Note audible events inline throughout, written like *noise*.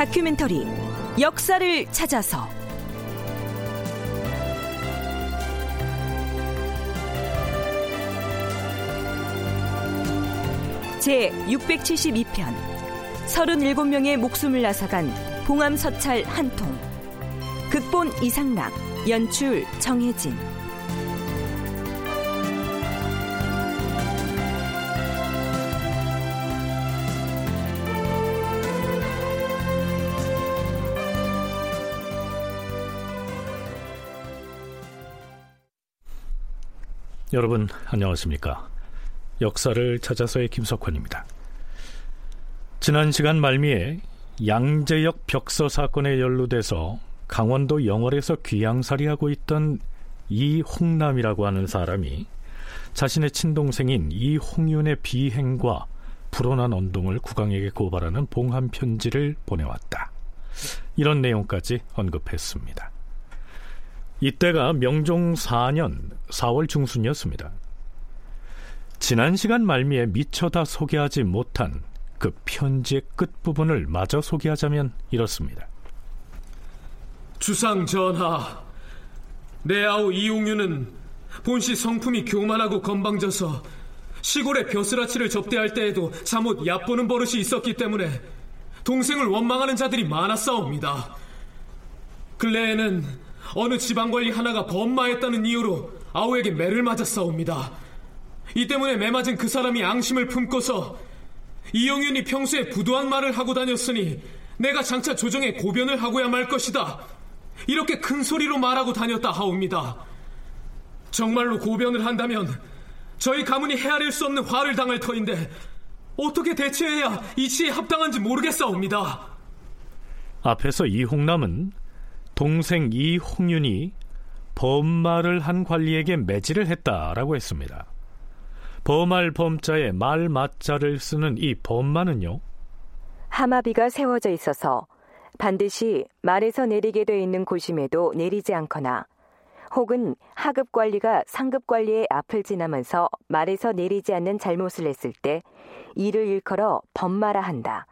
다큐멘터리 역사를 찾아서. 제 672편 37명의 목숨을 앗아간 봉암 서찰 한통. 극본 이상락 연출 정혜진 여러분 안녕하십니까? 역사를 찾아서의 김석환입니다. 지난 시간 말미에 양재역 벽서 사건에 연루돼서 강원도 영월에서 귀양살이하고 있던 이홍남이라고 하는 사람이 자신의 친동생인 이홍윤의 비행과 불온한 언동을 국왕에게 고발하는 봉함 편지를 보내왔다. 이런 내용까지 언급했습니다. 이때가 명종 4년 4월 중순이었습니다. 지난 시간 말미에 미처 다 소개하지 못한 그 편지의 끝부분을 마저 소개하자면 이렇습니다. 주상 전하, 내 아우 이용유는 본시 성품이 교만하고 건방져서 시골의 벼슬아치를 접대할 때에도 잠옷 얕보는 버릇이 있었기 때문에 동생을 원망하는 자들이 많았사옵니다. 근래에는 어느 지방관리 하나가 범마했다는 이유로 아우에게 매를 맞았사옵니다. 이 때문에 매 맞은 그 사람이 앙심을 품고서 이영윤이 평소에 부도한 말을 하고 다녔으니 내가 장차 조정에 고변을 하고야 말 것이다. 이렇게 큰 소리로 말하고 다녔다 하옵니다. 정말로 고변을 한다면 저희 가문이 헤아릴 수 없는 화를 당할 터인데 어떻게 대처해야 이치에 합당한지 모르겠사옵니다. 앞에서 이홍남은 동생 이홍윤이 범말을 한 관리에게 매질을 했다라고 했습니다. 범할 범자에 말 맞자를 쓰는 이 범마는요. 하마비가 세워져 있어서 반드시 말에서 내리게 돼 있는 곳임에도 내리지 않거나 혹은 하급 관리가 상급 관리의 앞을 지나면서 말에서 내리지 않는 잘못을 했을 때 이를 일컬어 범마라 한다.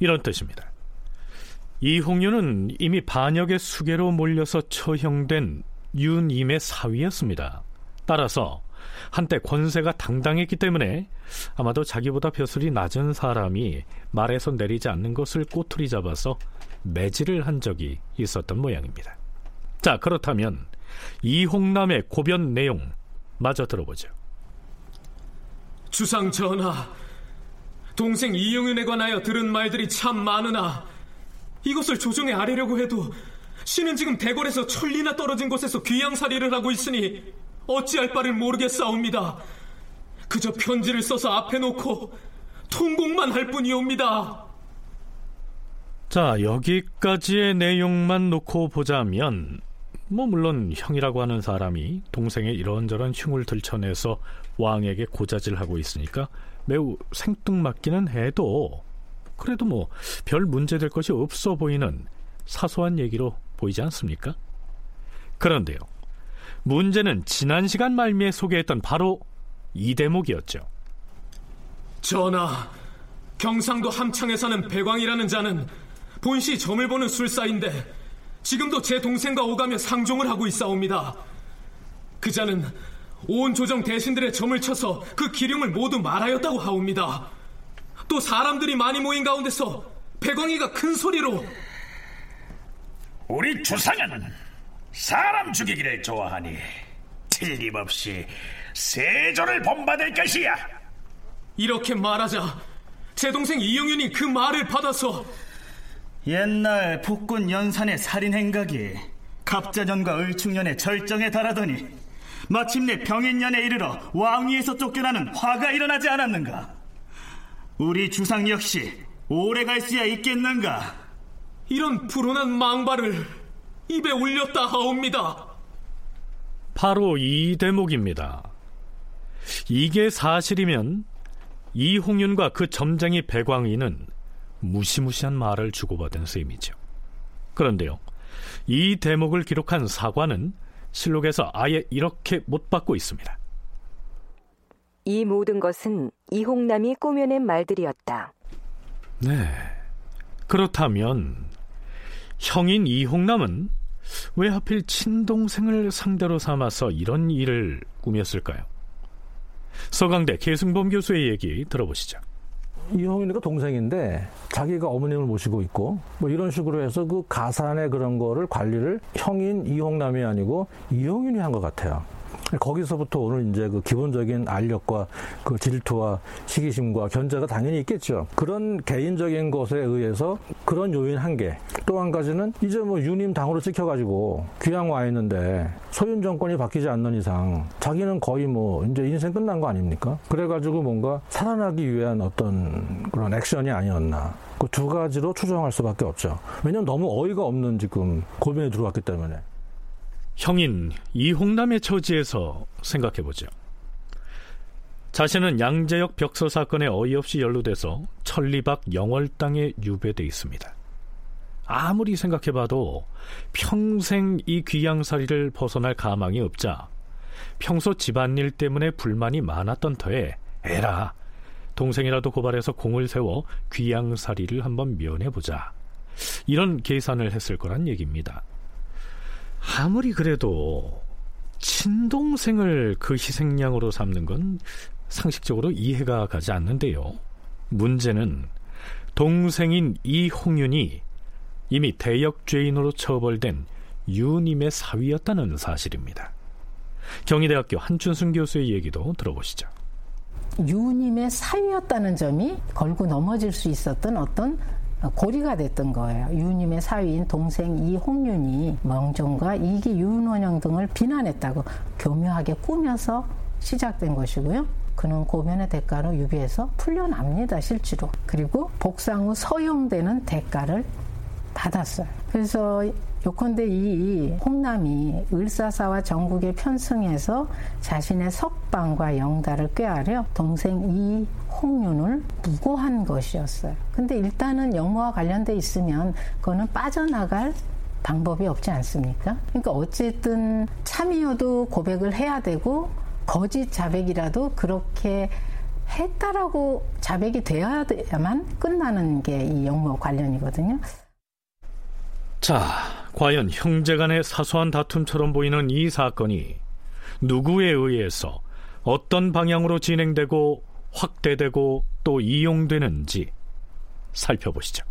이런 뜻입니다. 이홍윤은 이미 반역의 수계로 몰려서 처형된 윤임의 사위였습니다. 따라서 한때 권세가 당당했기 때문에 아마도 자기보다 벼슬이 낮은 사람이 말에서 내리지 않는 것을 꼬투리 잡아서 매질을 한 적이 있었던 모양입니다. 자, 그렇다면 이홍남의 고변 내용 마저 들어보죠. 주상 전하, 동생 이용윤에 관하여 들은 말들이 참 많으나 이것을 조정에 아뢰려고 해도 신은 지금 대궐에서 천리나 떨어진 곳에서 귀양살이를 하고 있으니 어찌할 바를 모르겠사옵니다. 그저 편지를 써서 앞에 놓고 통곡만 할 뿐이옵니다. 자, 여기까지의 내용만 놓고 보자면 뭐 물론 형이라고 하는 사람이 동생의 이런저런 흉을 들춰내서 왕에게 고자질하고 있으니까 매우 생뚱맞기는 해도 그래도 뭐 별 문제될 것이 없어 보이는 사소한 얘기로 보이지 않습니까? 그런데요. 문제는 지난 시간 말미에 소개했던 바로 이 대목이었죠. 전하, 경상도 함창에 사는 배광이라는 자는 본시 점을 보는 술사인데 지금도 제 동생과 오가며 상종을 하고 있사옵니다. 그 자는 온 조정 대신들의 점을 쳐서 그 기름을 모두 말하였다고 하옵니다. 또 사람들이 많이 모인 가운데서 배광이가 큰 소리로 우리 주상은 사람 죽이기를 좋아하니 틀림없이 세조를 본받을 것이야. 이렇게 말하자 제 동생 이영윤이 그 말을 받아서 옛날 북군 연산의 살인 행각이 갑자년과 을충년의 절정에 달하더니 마침내 병인년에 이르러 왕위에서 쫓겨나는 화가 일어나지 않았는가? 우리 주상 역시 오래 갈 수야 있겠는가? 이런 불온한 망발을 입에 올렸다 하옵니다. 바로 이 대목입니다. 이게 사실이면 이홍윤과 그 점쟁이 배광이는 무시무시한 말을 주고받은 셈이죠. 그런데요, 이 대목을 기록한 사관은 실록에서 아예 이렇게 못 받고 있습니다. 이 모든 것은 이홍남이 꾸며낸 말들이었다. 네. 그렇다면 형인 이홍남은 왜 하필 친동생을 상대로 삼아서 이런 일을 꾸몄을까요? 서강대 계승범 교수의 얘기 들어보시죠. 이홍윤이가 동생인데 자기가 어머님을 모시고 있고 뭐 이런 식으로 해서 그 가산의 그런 거를 관리를 형인 이홍남이 아니고 이홍윤이 한 것 같아요. 거기서부터 오늘 이제 그 기본적인 알력과 그 질투와 시기심과 견제가 당연히 있겠죠. 그런 개인적인 것에 의해서 그런 요인 한 개. 또 한 가지는 이제 뭐 유님 당으로 찍혀가지고 귀양 와 있는데 소윤 정권이 바뀌지 않는 이상 자기는 거의 뭐 이제 인생 끝난 거 아닙니까? 그래가지고 뭔가 살아나기 위한 어떤 그런 액션이 아니었나. 그 두 가지로 추정할 수밖에 없죠. 왜냐면 너무 어이가 없는 지금 고민에 들어왔기 때문에. 형인 이홍남의 처지에서 생각해 보죠. 자신은 양재역 벽서 사건에 어이없이 연루돼서 천리박 영월당에 유배돼 있습니다. 아무리 생각해봐도 평생 이 귀양살이를 벗어날 가망이 없자 평소 집안일 때문에 불만이 많았던 터에 에라 동생이라도 고발해서 공을 세워 귀양살이를 한번 면해보자 이런 계산을 했을 거란 얘기입니다. 아무리 그래도 친동생을 그 희생양으로 삼는 건 상식적으로 이해가 가지 않는데요. 문제는 동생인 이홍윤이 이미 대역죄인으로 처벌된 유님의 사위였다는 사실입니다. 경희대학교 한춘순 교수의 얘기도 들어보시죠. 유님의 사위였다는 점이 걸고 넘어질 수 있었던 어떤 고리가 됐던 거예요. 유님의 사위인 동생 이홍윤이 멍종과 이기 윤원영 등을 비난했다고 교묘하게 꾸며서 시작된 것이고요. 그는 고면의 대가로 유비에서 풀려납니다, 실제로. 그리고 복상 후 서용되는 대가를 받았어요. 그래서 요컨대 이 홍남이 을사사와 전국에 편승해서 자신의 석방과 영달을 꾀하려 동생 이 홍윤을 무고한 것이었어요. 근데 일단은 영모와 관련돼 있으면 그거는 빠져나갈 방법이 없지 않습니까? 그러니까 어쨌든 참이어도 고백을 해야 되고 거짓 자백이라도 그렇게 했다라고 자백이 되어야만 끝나는 게 이 영모 관련이거든요. 자, 과연 형제 간의 사소한 다툼처럼 보이는 이 사건이 누구에 의해서 어떤 방향으로 진행되고 확대되고 또 이용되는지 살펴보시죠.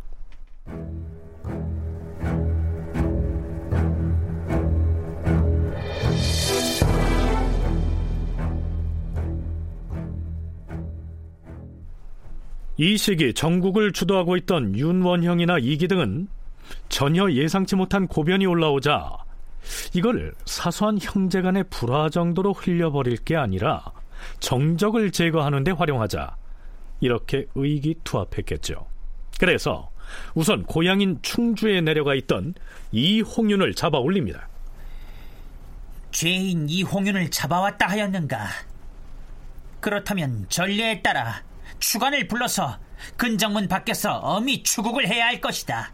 이 시기 전국을 주도하고 있던 윤원형이나 이기 등은 전혀 예상치 못한 고변이 올라오자 이걸 사소한 형제 간의 불화 정도로 흘려버릴 게 아니라 정적을 제거하는 데 활용하자 이렇게 의기투합했겠죠. 그래서 우선 고향인 충주에 내려가 있던 이홍윤을 잡아 올립니다. 죄인 이홍윤을 잡아왔다 하였는가? 그렇다면 전례에 따라 추관을 불러서 근정문 밖에서 엄히 추국을 해야 할 것이다.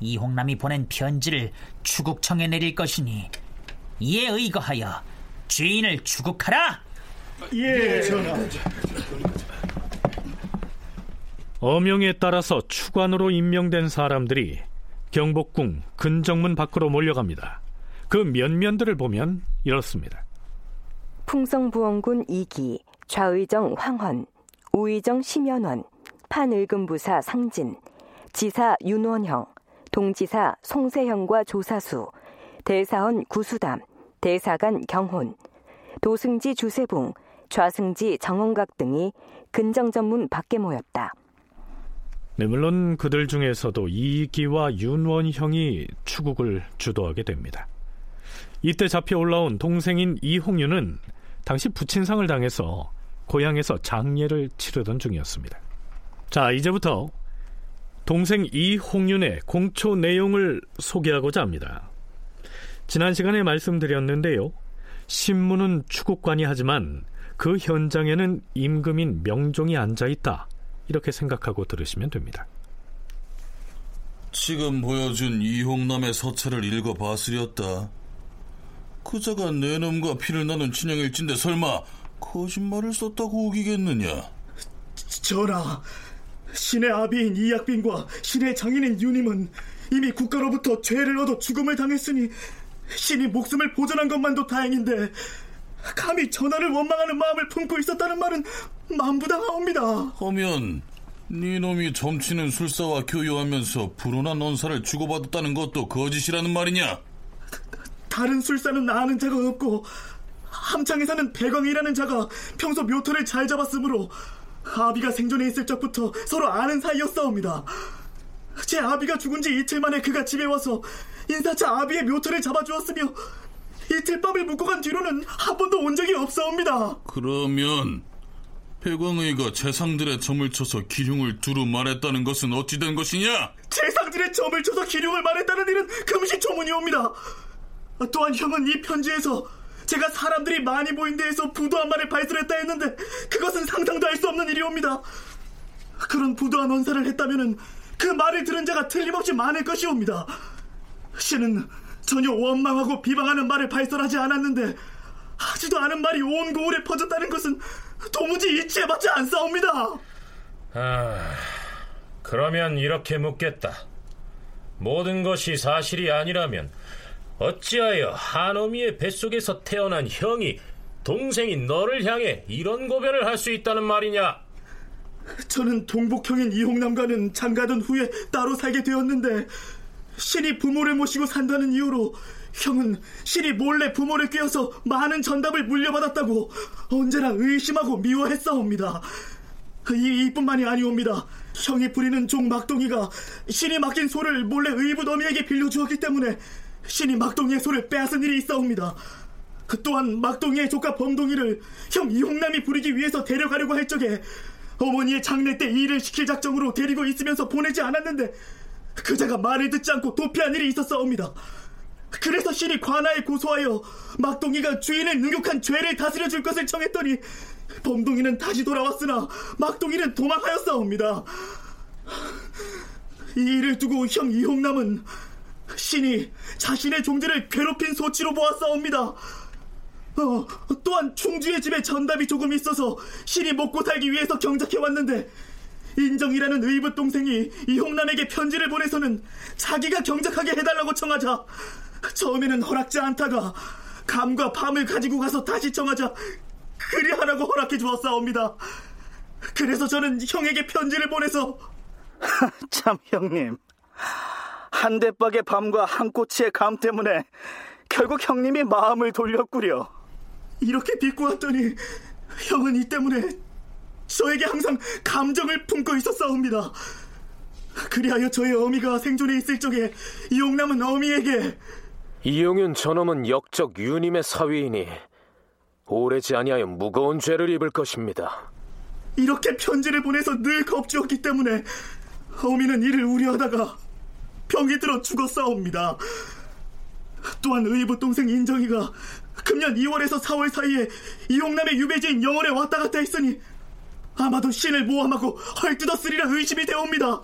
이홍남이 보낸 편지를 추국청에 내릴 것이니 이에 의거하여 죄인을 추국하라. 예, 전하. 어명에 따라서 추관으로 임명된 사람들이 경복궁 근정문 밖으로 몰려갑니다. 그 면면들을 보면 이렇습니다. 풍성부원군 이기, 좌의정 황헌, 우의정 심연원, 판을금부사 상진, 지사 윤원형, 동지사 송세형과 조사수, 대사원 구수담, 대사관 경혼, 도승지 주세붕, 좌승지 정원각 등이 근정 전문 밖에 모였다. 네, 물론 그들 중에서도 이기와 윤원형이 추국을 주도하게 됩니다. 이때 잡혀 올라온 동생인 이홍윤은 당시 부친상을 당해서 고향에서 장례를 치르던 중이었습니다. 자, 이제부터 동생 이홍윤의 공초 내용을 소개하고자 합니다. 지난 시간에 말씀드렸는데요. 신문은 추국관이 하지만 그 현장에는 임금인 명종이 앉아 있다. 이렇게 생각하고 들으시면 됩니다. 지금 보여준 이홍남의 서체를 읽어봤으렸다. 그자가 내 놈과 피를 나눈 친형일진데 설마 거짓말을 썼다고 우기겠느냐? 전하, 신의 아비인 이약빈과 신의 장인인 유님은 이미 국가로부터 죄를 얻어 죽음을 당했으니 신이 목숨을 보존한 것만도 다행인데 감히 전하를 원망하는 마음을 품고 있었다는 말은 만부당하옵니다. 하면 네 놈이 점치는 술사와 교유하면서 불온한 언사를 주고받았다는 것도 거짓이라는 말이냐? 다른 술사는 아는 자가 없고 함창에 사는 배광이라는 자가 평소 묘터를 잘 잡았으므로 아비가 생존해 있을 적부터 서로 아는 사이였사옵니다. 제 아비가 죽은 지 이틀 만에 그가 집에 와서 인사차 아비의 묘터를 잡아주었으며 이틀 밤을 묵고 간 뒤로는 한 번도 온 적이 없사옵니다. 그러면 배광의가 재상들의 점을 쳐서 기흉을 두루 말했다는 것은 어찌 된 것이냐? 재상들의 점을 쳐서 기룡을 말했다는 일은 금시초문이옵니다. 또한 형은 이 편지에서 제가 사람들이 많이 모인 데에서 부도한 말을 발설했다 했는데 그것은 상상도 할 수 없는 일이옵니다. 그런 부도한 언사를 했다면은 그 말을 들은 자가 틀림없이 많을 것이옵니다. 신은 전혀 원망하고 비방하는 말을 발설하지 않았는데 하지도 않은 말이 온 고을에 퍼졌다는 것은 도무지 이치에 맞지 않사옵니다. 아, 그러면 이렇게 묻겠다. 모든 것이 사실이 아니라면 어찌하여 한어미의 뱃속에서 태어난 형이 동생인 너를 향해 이런 고변을 할 수 있다는 말이냐? 저는 동복형인 이홍남과는 장가든 후에 따로 살게 되었는데 신이 부모를 모시고 산다는 이유로 형은 신이 몰래 부모를 꿰어서 많은 전답을 물려받았다고 언제나 의심하고 미워했사옵니다. 이, 이뿐만이 아니옵니다. 형이 부리는 종 막동이가 신이 맡긴 소를 몰래 의붓 어미에게 빌려주었기 때문에 신이 막동이의 소를 빼앗은 일이 있사옵니다. 그 또한 막동이의 조카 범동이를 형 이홍남이 부리기 위해서 데려가려고 할 적에 어머니의 장례 때 일을 시킬 작정으로 데리고 있으면서 보내지 않았는데 그자가 말을 듣지 않고 도피한 일이 있었사옵니다. 그래서 신이 관아에 고소하여 막동이가 주인의 능욕한 죄를 다스려 줄 것을 청했더니 범동이는 다시 돌아왔으나 막동이는 도망하였사옵니다. 이 일을 두고 형 이홍남은 신이 자신의 종들을 괴롭힌 소치로 보았사옵니다. 어, 또한 충주의 집에 전답이 조금 있어서 신이 먹고 살기 위해서 경작해 왔는데 인정이라는 의붓 동생이 이홍남에게 편지를 보내서는 자기가 경작하게 해달라고 청하자 처음에는 허락지 않다가 감과 밤을 가지고 가서 다시 청하자 그리 하라고 허락해 주었사옵니다. 그래서 저는 형에게 편지를 보내서 *laughs* 참 형님 한 대박의 밤과 한 꼬치의 감 때문에 결국 형님이 마음을 돌렸구려. 이렇게 비꼬았더니 형은 이 때문에 저에게 항상 감정을 품고 있었사옵니다. 그리하여 저의 어미가 생존해 있을 적에 이용남은 어미에게 이용윤 저놈은 역적 유님의 사위이니 오래지 아니하여 무거운 죄를 입을 것입니다. 이렇게 편지를 보내서 늘 겁주었기 때문에 어미는 이를 우려하다가 병이 들어 죽었사옵니다. 또한 의붓 동생 인정이가 금년 2월에서 4월 사이에 이용남의 유배지인 영월에 왔다 갔다 했으니 아마도 신을 모함하고 헐뜯었으리라 의심이 되옵니다.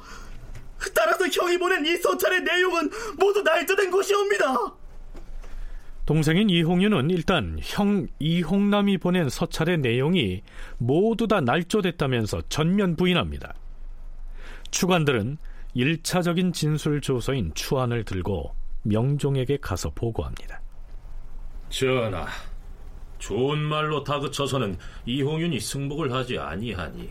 따라서 형이 보낸 이 서찰의 내용은 모두 날짜된 것이옵니다. 동생인 이홍윤은 일단 형 이홍남이 보낸 서찰의 내용이 모두 다 날조됐다면서 전면 부인합니다. 추관들은 1차적인 진술 조서인 추안을 들고 명종에게 가서 보고합니다. 전하, 좋은 말로 다그쳐서는 이홍윤이 승복을 하지 아니하니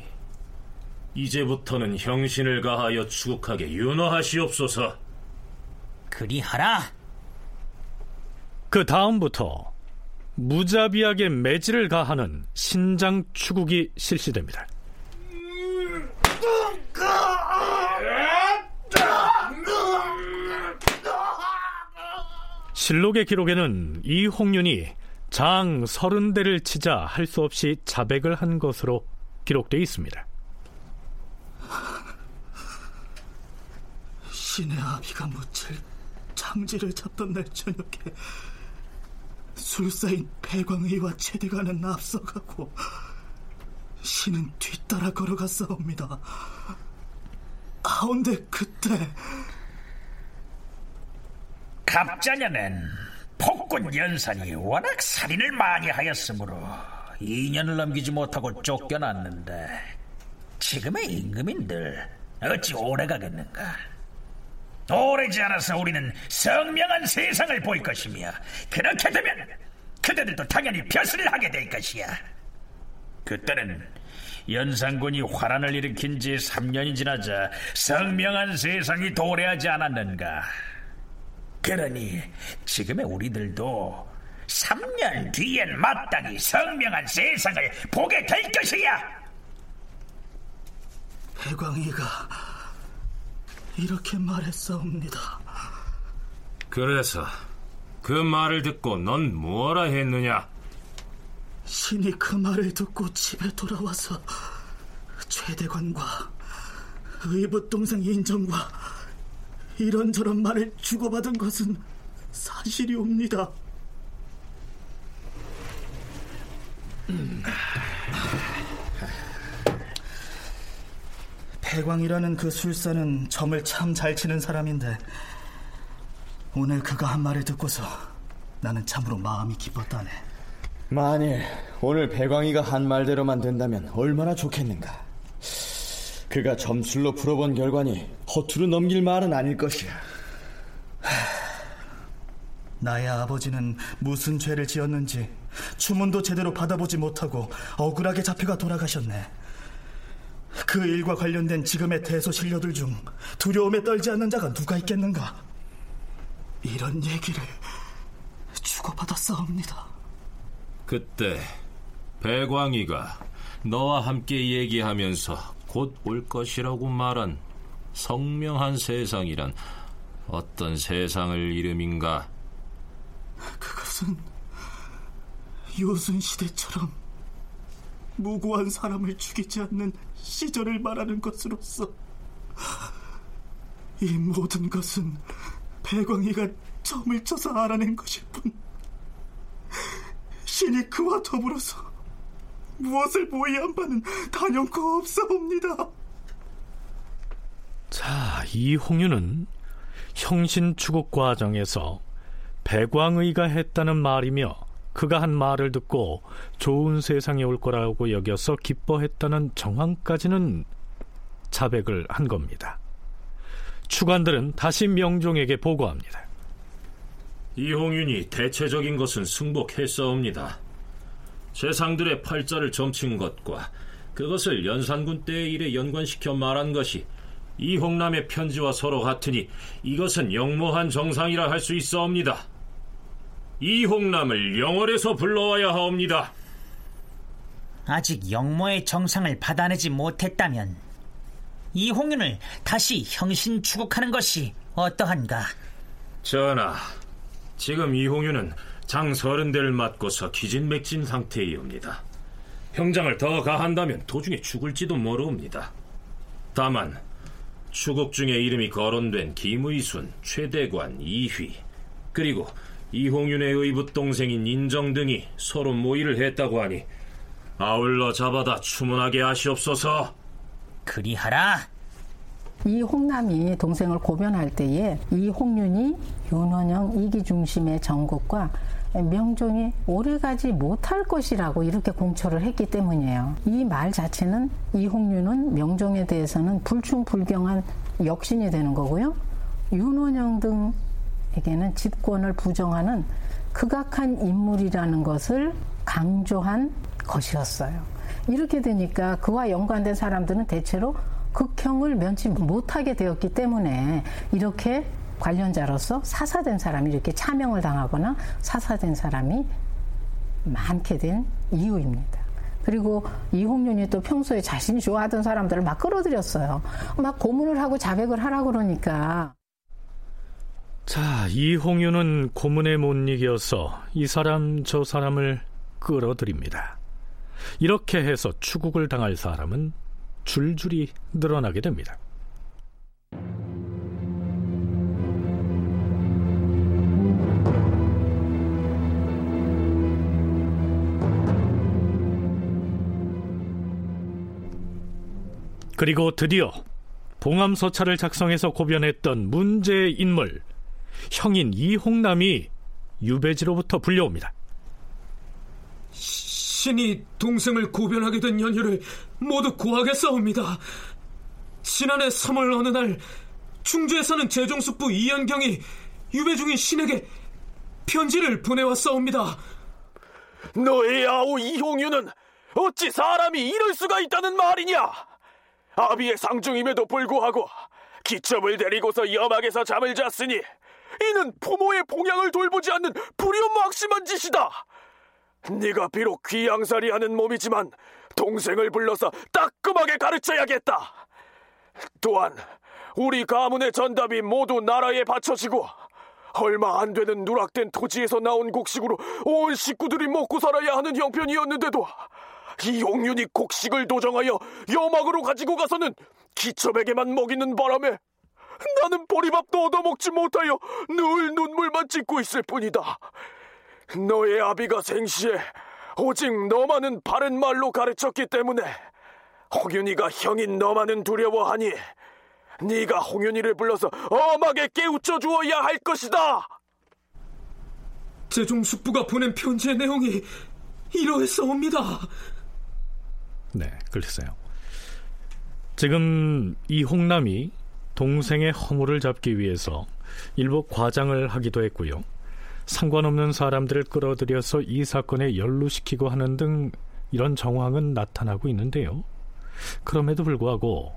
이제부터는 형신을 가하여 추국하게 윤허하시옵소서. 그리하라. 그 다음부터 무자비하게 매질을 가하는 신장 추국이 실시됩니다. 실록의 기록에는 이 홍윤이 장 서른 대를 치자 할 수 없이 자백을 한 것으로 기록되어 있습니다. 신의 아비가 묻힐 장지를 잡던 날 저녁에 술사인 배광의와 채대가는 앞서가고 신은 뒤따라 걸어갔사옵니다. 아온데 그때 갑자녀는 폭군 연산이 워낙 살인을 많이 하였으므로 2년을 넘기지 못하고 쫓겨났는데 지금의 임금인들 어찌 오래 가겠는가? 오래지 않아서 우리는 성명한 세상을 볼 것이며 그렇게 되면 그대들도 당연히 벼슬을 하게 될 것이야. 그때는 연산군이 화란을 일으킨 지 3년이 지나자 성명한 세상이 도래하지 않았는가. 그러니 지금의 우리들도 3년 뒤엔 마땅히 성명한 세상을 보게 될 것이야. 배광이가 이렇게 말했사옵니다. 그래서 그 말을 듣고 넌 뭐라 했느냐? 신이 그 말을 듣고 집에 돌아와서 최대관과 의붓 동생 인정과 이런저런 말을 주고받은 것은 사실이옵니다. 배광이라는 그 술사는 점을 참 잘 치는 사람인데 오늘 그가 한 말을 듣고서 나는 참으로 마음이 기뻤다네. 만일 오늘 배광이가 한 말대로만 된다면 얼마나 좋겠는가. 그가 점술로 풀어본 결과니 허투루 넘길 말은 아닐 것이야. 나의 아버지는 무슨 죄를 지었는지 추문도 제대로 받아보지 못하고 억울하게 잡혀가 돌아가셨네. 그 일과 관련된 지금의 대소신료들 중 두려움에 떨지 않는 자가 누가 있겠는가? 이런 얘기를 주고받았사옵니다. 그때 배광이가 너와 함께 얘기하면서 곧 올 것이라고 말한 성명한 세상이란 어떤 세상을 이름인가? 그것은 요순 시대처럼 무고한 사람을 죽이지 않는 시절을 말하는 것으로서 이 모든 것은 배광이가 점을 쳐서 알아낸 것일 뿐 신이 그와 더불어서 무엇을 모의한 바는 단연코 없사옵니다. 자, 이 홍유는 형신 추국 과정에서 배광의가 했다는 말이며 그가 한 말을 듣고 좋은 세상이 올 거라고 여겨서 기뻐했다는 정황까지는 자백을 한 겁니다. 추관들은 다시 명종에게 보고합니다. 이홍윤이 대체적인 것은 승복했사옵니다. 세상들의 팔자를 점친 것과 그것을 연산군 때의 일에 연관시켜 말한 것이 이홍남의 편지와 서로 같으니 이것은 영모한 정상이라 할 수 있사옵니다. 이홍남을 영월에서 불러와야 하옵니다. 아직 영모의 정상을 받아내지 못했다면 이홍윤을 다시 형신 추국하는 것이 어떠한가? 전하, 지금 이홍윤은 장 서른 대를 맞고서 기진맥진 상태이옵니다. 형장을 더 가한다면 도중에 죽을지도 모르옵니다. 다만 추국 중에 이름이 거론된 김의순, 최대관, 이휘 그리고 이홍윤의 의붓 동생인 인정 등이 서로 모의를 했다고 하니 아울러 잡아다 추문하게 하시옵소서. 그리하라. 이 홍남이 동생을 고변할 때에 이 홍윤이 윤원영 이기 중심의 정국과 명종이 오래가지 못할 것이라고 이렇게 공초를 했기 때문이에요. 이 말 자체는 이홍윤은 명종에 대해서는 불충불경한 역신이 되는 거고요. 윤원영 등에게는 집권을 부정하는 극악한 인물이라는 것을 강조한 것이었어요. 이렇게 되니까 그와 연관된 사람들은 대체로 극형을 면치 못하게 되었기 때문에 이렇게 관련자로서 사사된 사람이 이렇게 차명을 당하거나 사사된 사람이 많게 된 이유입니다. 그리고 이홍윤이 또 평소에 자신이 좋아하던 사람들을 막 끌어들였어요. 막 고문을 하고 자백을 하라 그러니까. 자, 이홍윤은 고문에 못 이겨서 이 사람 저 사람을 끌어들입니다. 이렇게 해서 추국을 당할 사람은 줄줄이 늘어나게 됩니다. 그리고 드디어 봉암서찰을 작성해서 고변했던 문제의 인물 형인 이홍남이 유배지로부터 불려옵니다. 신이 동생을 고변하게 된 연유를 모두 고하겠사옵니다. 지난해 3월 어느 날 충주에 사는 재종숙부 이연경이 유배 중인 신에게 편지를 보내왔사옵니다. 너의 아우 이홍유는 어찌 사람이 이럴 수가 있다는 말이냐? 아비의 상중임에도 불구하고 기첩을 데리고서 염막에서 잠을 잤으니 이는 부모의 봉양을 돌보지 않는 불효막심한 짓이다. 네가 비록 귀양살이 하는 몸이지만 동생을 불러서 따끔하게 가르쳐야겠다. 또한 우리 가문의 전답이 모두 나라에 바쳐지고 얼마 안 되는 누락된 토지에서 나온 곡식으로 온 식구들이 먹고 살아야 하는 형편이었는데도 이 용윤이 곡식을 도정하여 여막으로 가지고 가서는 기첩에게만 먹이는 바람에 나는 보리밥도 얻어먹지 못하여 늘 눈물만 짓고 있을 뿐이다. 너의 아비가 생시에 오직 너만은 바른 말로 가르쳤기 때문에 홍윤이가 형인 너만은 두려워하니 네가 홍윤이를 불러서 엄하게 깨우쳐 주어야 할 것이다. 재종숙부가 보낸 편지의 내용이 이러했사옵니다. 네, 글쎄요. 지금 이 홍남이 동생의 허물을 잡기 위해서 일부 과장을 하기도 했고요. 상관없는 사람들을 끌어들여서 이 사건에 연루시키고 하는 등 이런 정황은 나타나고 있는데요. 그럼에도 불구하고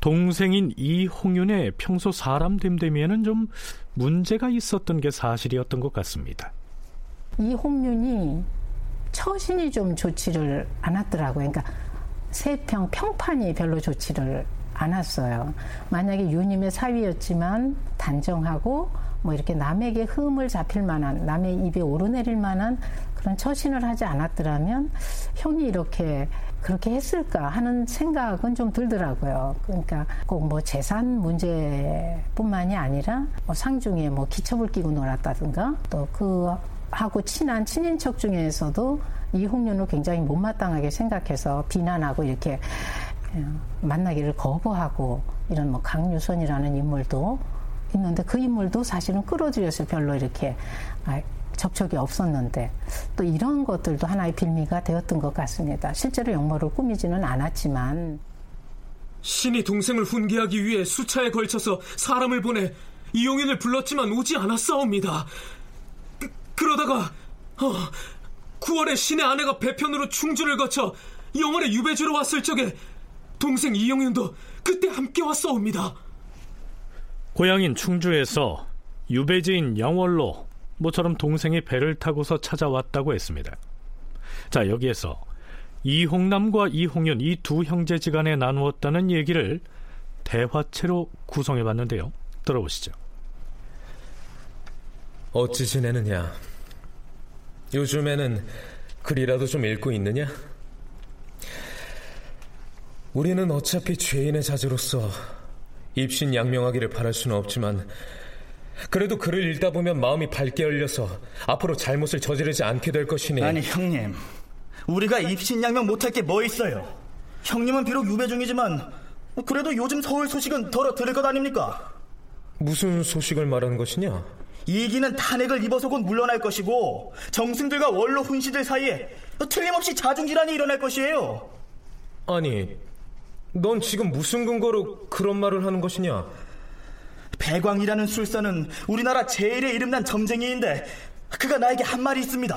동생인 이홍윤의 평소 사람 됨됨이에는 좀 문제가 있었던 게 사실이었던 것 같습니다. 이홍윤이 처신이 좀 좋지를 않았더라고요. 그러니까 세평 평판이 별로 좋지를 않았어요. 만약에 유님의 사위였지만 단정하고 뭐 이렇게 남에게 흠을 잡힐 만한 남의 입에 오르내릴 만한 그런 처신을 하지 않았더라면 형이 이렇게 그렇게 했을까 하는 생각은 좀 들더라고요. 그러니까 꼭 뭐 재산 문제뿐만이 아니라 뭐 상중에 뭐 기첩을 끼고 놀았다든가 또 그 하고 친한 친인척 중에서도 이홍윤을 굉장히 못마땅하게 생각해서 비난하고 이렇게 어, 만나기를 거부하고 이런 뭐 강유선이라는 인물도 있는데 그 인물도 사실은 끌어들여서 별로 이렇게 아, 접촉이 없었는데 또 이런 것들도 하나의 빌미가 되었던 것 같습니다. 실제로 영모를 꾸미지는 않았지만 신이 동생을 훈계하기 위해 수차에 걸쳐서 사람을 보내 이용인을 불렀지만 오지 않았사옵니다. 그, 그러다가 어, 9월에 신의 아내가 배편으로 충주를 거쳐 영월에 유배주로 왔을 적에 동생 이용윤도 그때 함께 왔사옵니다. 고향인 충주에서 유배지인 영월로 모처럼 동생이 배를 타고서 찾아왔다고 했습니다. 자, 여기에서 이홍남과 이홍윤 이 두 형제지간에 나누었다는 얘기를 대화체로 구성해 봤는데요. 들어보시죠. 어찌 지내느냐? 요즘에는 글이라도 좀 읽고 있느냐? 우리는 어차피 죄인의 자제로서 입신 양명하기를 바랄 수는 없지만 그래도 글을 읽다 보면 마음이 밝게 열려서 앞으로 잘못을 저지르지 않게 될 것이니. 아니 형님. 우리가 입신 양명 못할 게 뭐 있어요? 형님은 비록 유배 중이지만 그래도 요즘 서울 소식은 덜어 들을 것 아닙니까? 무슨 소식을 말하는 것이냐 이기는 탄핵을 입어서 곧 물러날 것이고 정승들과 원로 훈시들 사이에 틀림없이 자중질환이 일어날 것이에요 아니 넌 지금 무슨 근거로 그런 말을 하는 것이냐 배광이라는 술사는 우리나라 제일의 이름난 점쟁이인데 그가 나에게 한 말이 있습니다.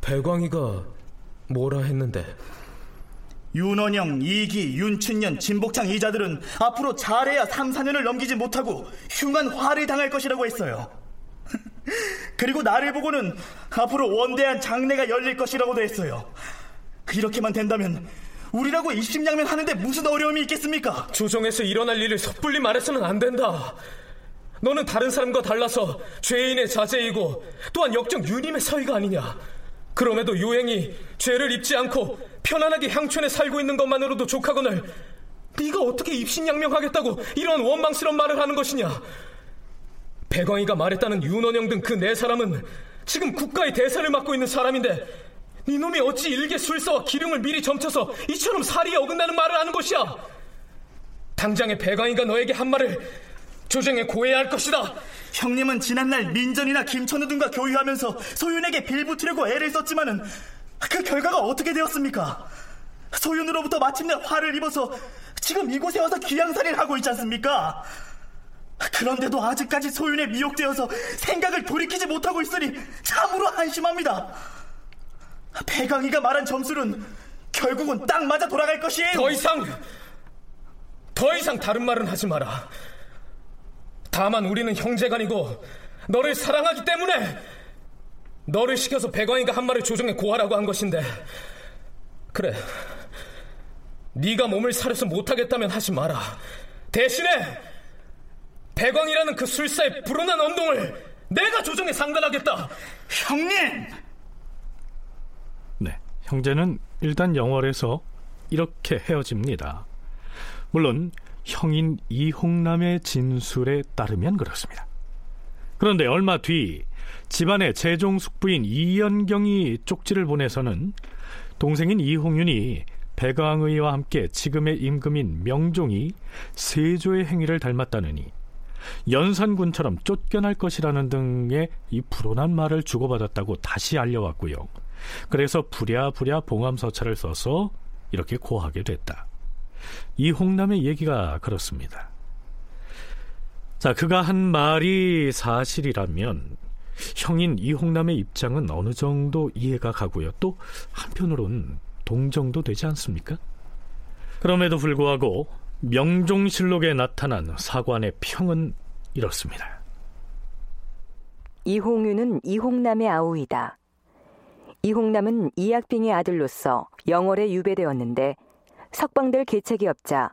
배광이가 뭐라 했는데? 윤원영, 이기, 윤춘년, 진복창 이자들은 앞으로 잘해야 3, 4년을 넘기지 못하고 흉한 화를 당할 것이라고 했어요. *laughs* 그리고 나를 보고는 앞으로 원대한 장례가 열릴 것이라고도 했어요. 이렇게만 된다면 우리라고 입심양면 하는데 무슨 어려움이 있겠습니까? 조정에서 일어날 일을 섣불리 말해서는 안 된다. 너는 다른 사람과 달라서 죄인의 자제이고 또한 역적 유님의 사위가 아니냐. 그럼에도 요행이 죄를 입지 않고 편안하게 향촌에 살고 있는 것만으로도 족하거늘 네가 어떻게 입신양명하겠다고 이런 원망스러운 말을 하는 것이냐. 배광이가 말했다는 윤원영 등 그 네 사람은 지금 국가의 대사를 맡고 있는 사람인데 이놈이 어찌 일개 술사와 기룡을 미리 점쳐서 이처럼 살이 어긋나는 말을 하는 것이야? 당장의 배광이가 너에게 한 말을 조정에 고해야 할 것이다. 형님은 지난날 민전이나 김천우 등과 교유하면서 소윤에게 빌붙으려고 애를 썼지만은 그 결과가 어떻게 되었습니까? 소윤으로부터 마침내 화를 입어서 지금 이곳에 와서 귀양살이를 하고 있지 않습니까? 그런데도 아직까지 소윤에 미혹되어서 생각을 돌이키지 못하고 있으니 참으로 한심합니다. 배강이가 말한 점수는 결국은 딱 맞아 돌아갈 것이에요. 더 이상 더 이상 다른 말은 하지 마라. 다만 우리는 형제간이고 너를 사랑하기 때문에 너를 시켜서 배광이가 한 말을 조정해 고하라고 한 것인데 그래 네가 몸을 사려서 못하겠다면 하지 마라. 대신에 배광이라는 그 술사의 불운한 언동을 내가 조정해 상관하겠다. 형님! 네, 형제는 일단 영월에서 이렇게 헤어집니다. 물론 형인 이홍남의 진술에 따르면 그렇습니다. 그런데 얼마 뒤 집안의 재종 숙 부인 이연경이 쪽지를 보내서는 동생인 이홍윤이 백왕의와 함께 지금의 임금인 명종이 세조의 행위를 닮았다느니 연산군처럼 쫓겨날 것이라는 등의 이 불온한 말을 주고받았다고 다시 알려왔고요. 그래서 부랴부랴 봉암서찰을 써서 이렇게 고하게 됐다. 이홍남의 얘기가 그렇습니다. 자, 그가 한 말이 사실이라면 형인 이홍남의 입장은 어느 정도 이해가 가고요. 또 한편으론 동정도 되지 않습니까? 그럼에도 불구하고 명종실록에 나타난 사관의 평은 이렇습니다. 이홍유는 이홍남의 아우이다. 이홍남은 이약빙의 아들로서 영월에 유배되었는데 석방될 계책이 없자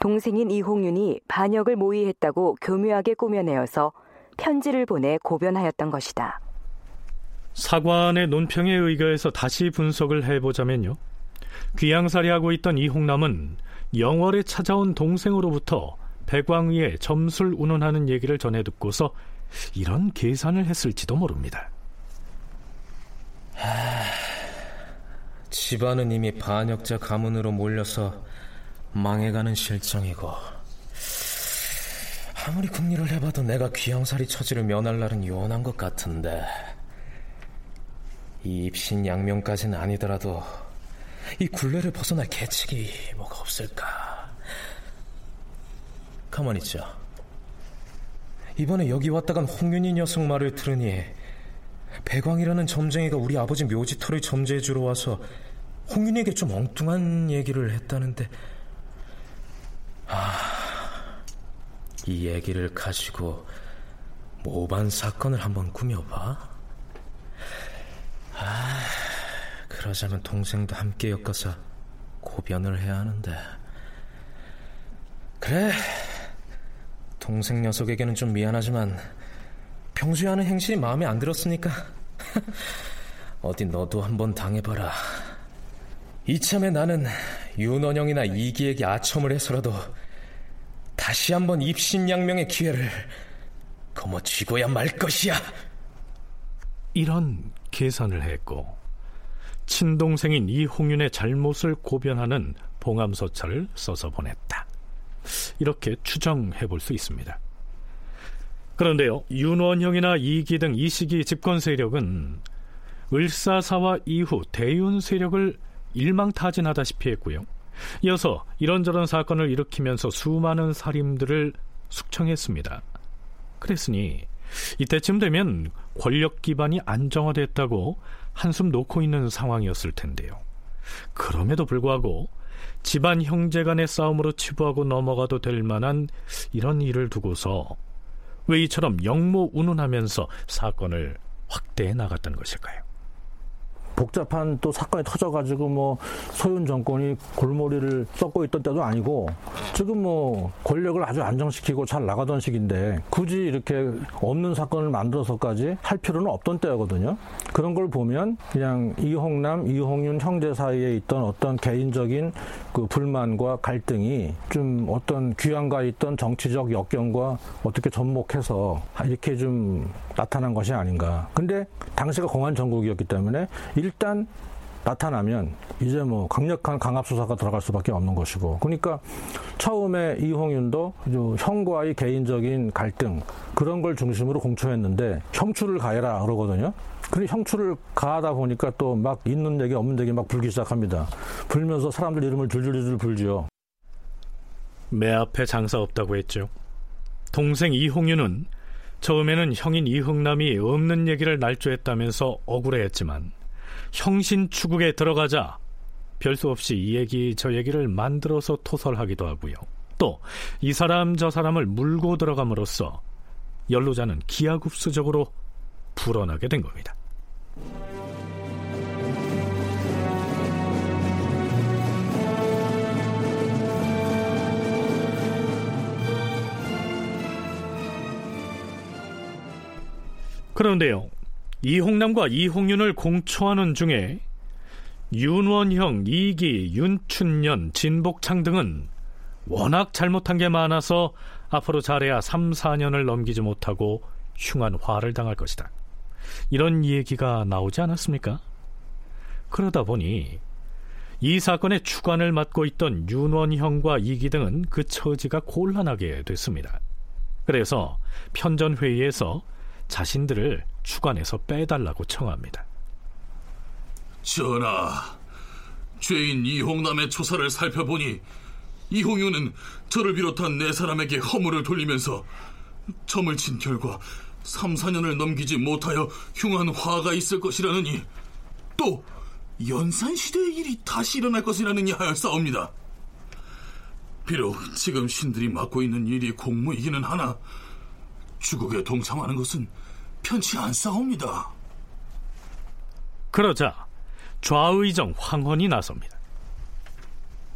동생인 이홍윤이 반역을 모의했다고 교묘하게 꾸며내어서 편지를 보내 고변하였던 것이다. 사관의 논평에 의거해서 다시 분석을 해보자면요. 귀양살이하고 있던 이홍남은 영월에 찾아온 동생으로부터 백왕위에 점술 운운하는 얘기를 전해 듣고서 이런 계산을 했을지도 모릅니다. 하... 집안은 이미 반역자 가문으로 몰려서 망해가는 실정이고 아무리 궁리를 해봐도 내가 귀양살이 처지를 면할 날은 요원한 것 같은데 이 입신 양명까지는 아니더라도 이 굴레를 벗어날 계책이 뭐가 없을까? 가만히 있자. 이번에 여기 왔다간 홍윤희 녀석 말을 들으니 배광이라는 점쟁이가 우리 아버지 묘지터를 점재해주러 와서 홍윤에게 좀 엉뚱한 얘기를 했다는데 아, 이 얘기를 가지고 모반 사건을 한번 꾸며봐. 아, 그러자면 동생도 함께 엮어서 고변을 해야 하는데. 그래, 동생 녀석에게는 좀 미안하지만 평소에 하는 행실이 마음에 안 들었으니까 *laughs* 어디 너도 한번 당해봐라. 이참에 나는 윤원영이나 이기에게 아첨을 해서라도 다시 한번 입신양명의 기회를 거머쥐고야 말 것이야. 이런 계산을 했고 친동생인 이홍윤의 잘못을 고변하는 봉암서찰을 써서 보냈다. 이렇게 추정해 볼 수 있습니다. 그런데요, 윤원형이나 이기 등 이 시기 집권 세력은 을사사와 이후 대윤 세력을 일망타진하다시피 했고요. 이어서 이런저런 사건을 일으키면서 수많은 살인들을 숙청했습니다. 그랬으니 이때쯤 되면 권력 기반이 안정화됐다고 한숨 놓고 있는 상황이었을 텐데요. 그럼에도 불구하고 집안 형제 간의 싸움으로 치부하고 넘어가도 될 만한 이런 일을 두고서 왜 이처럼 영모 운운하면서 사건을 확대해 나갔던 것일까요? 복잡한 또 사건이 터져가지고 뭐 소윤 정권이 골머리를 썩고 있던 때도 아니고 지금 뭐 권력을 아주 안정시키고 잘 나가던 시기인데 굳이 이렇게 없는 사건을 만들어서까지 할 필요는 없던 때거든요. 그런 걸 보면 그냥 이홍남, 이홍윤 형제 사이에 있던 어떤 개인적인 그 불만과 갈등이 좀 어떤 귀양가 있던 정치적 역경과 어떻게 접목해서 이렇게 좀 나타난 것이 아닌가. 근데 당시가 공안 전국이었기 때문에 일단 나타나면 이제 뭐 강력한 강압 수사가 들어갈 수밖에 없는 것이고 그러니까 처음에 이홍윤도 형과의 개인적인 갈등 그런 걸 중심으로 공초했는데 형추를 가해라 그러거든요. 근데 형추를 가하다 보니까 또 막 있는 얘기 없는 얘기 막 불기 시작합니다. 불면서 사람들 이름을 줄줄줄 불지요. 매 앞에 장사 없다고 했죠. 동생 이홍윤은 처음에는 형인 이흥남이 없는 얘기를 날조했다면서 억울해했지만 형신 추국에 들어가자 별수 없이 이 얘기 저 얘기를 만들어서 토설하기도 하고요. 또 이 사람 저 사람을 물고 들어감으로써 연루자는 기하급수적으로 불어나게 된 겁니다. 그런데요, 이홍남과 이홍윤을 공초하는 중에 윤원형, 이기, 윤춘년, 진복창 등은 워낙 잘못한 게 많아서 앞으로 잘해야 3, 4년을 넘기지 못하고 흉한 화를 당할 것이다. 이런 얘기가 나오지 않았습니까? 그러다 보니 이 사건의 주관을 맡고 있던 윤원형과 이기 등은 그 처지가 곤란하게 됐습니다. 그래서 편전회의에서 자신들을 주관에서 빼달라고 청합니다. 전하, 죄인 이홍남의 조사를 살펴보니 이홍유는 저를 비롯한 네 사람에게 허물을 돌리면서 점을 친 결과 3, 4년을 넘기지 못하여 흉한 화가 있을 것이라느니 또 연산시대의 일이 다시 일어날 것이라느니 하였사옵니다. 비록 지금 신들이 맡고 있는 일이 공무이기는 하나 주국에 동참하는 것은 편치 않사옵니다. 그러자 좌의정 황헌이 나섭니다.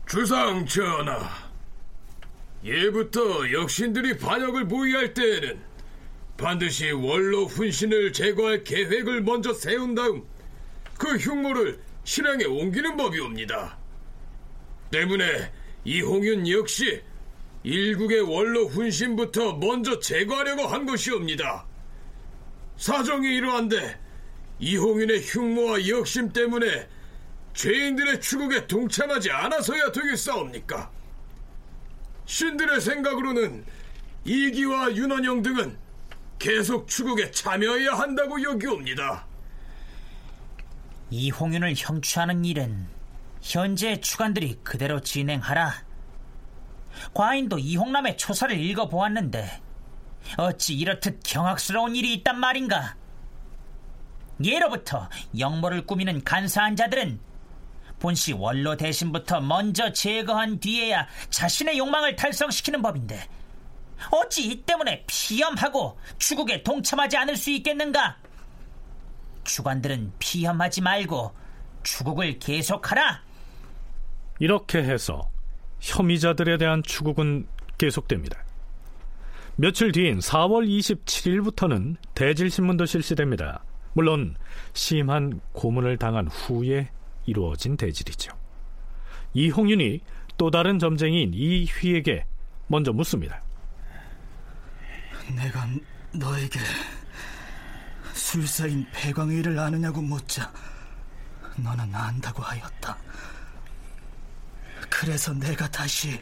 주상 전하, 예부터 역신들이 반역을 모의할 때에는 반드시 원로 훈신을 제거할 계획을 먼저 세운 다음 그 흉모를 실행에 옮기는 법이옵니다. 때문에 이홍윤 역시 일국의 원로 훈신부터 먼저 제거하려고 한 것이옵니다. 사정이 이러한데 이홍윤의 흉모와 역심 때문에 죄인들의 추국에 동참하지 않아서야 되겠사옵니까? 신들의 생각으로는 이기와 윤원영 등은 계속 추국에 참여해야 한다고 여기옵니다. 이홍윤을 형취하는 일은 현재 주관들이 그대로 진행하라. 과인도 이홍남의 초사를 읽어보았는데 어찌 이렇듯 경악스러운 일이 있단 말인가? 예로부터 영모를 꾸미는 간사한 자들은 본시 원로 대신부터 먼저 제거한 뒤에야 자신의 욕망을 달성시키는 법인데 어찌 이 때문에 피험하고 추국에 동참하지 않을 수 있겠는가? 주관들은 피험하지 말고 추국을 계속하라. 이렇게 해서 혐의자들에 대한 추국은 계속됩니다. 며칠 뒤인 4월 27일부터는 대질신문도 실시됩니다. 물론 심한 고문을 당한 후에 이루어진 대질이죠. 이홍윤이 또 다른 점쟁이인 이휘에게 먼저 묻습니다. 내가 너에게 술사인 배광의를 아느냐고 묻자 너는 안다고 하였다. 그래서 내가 다시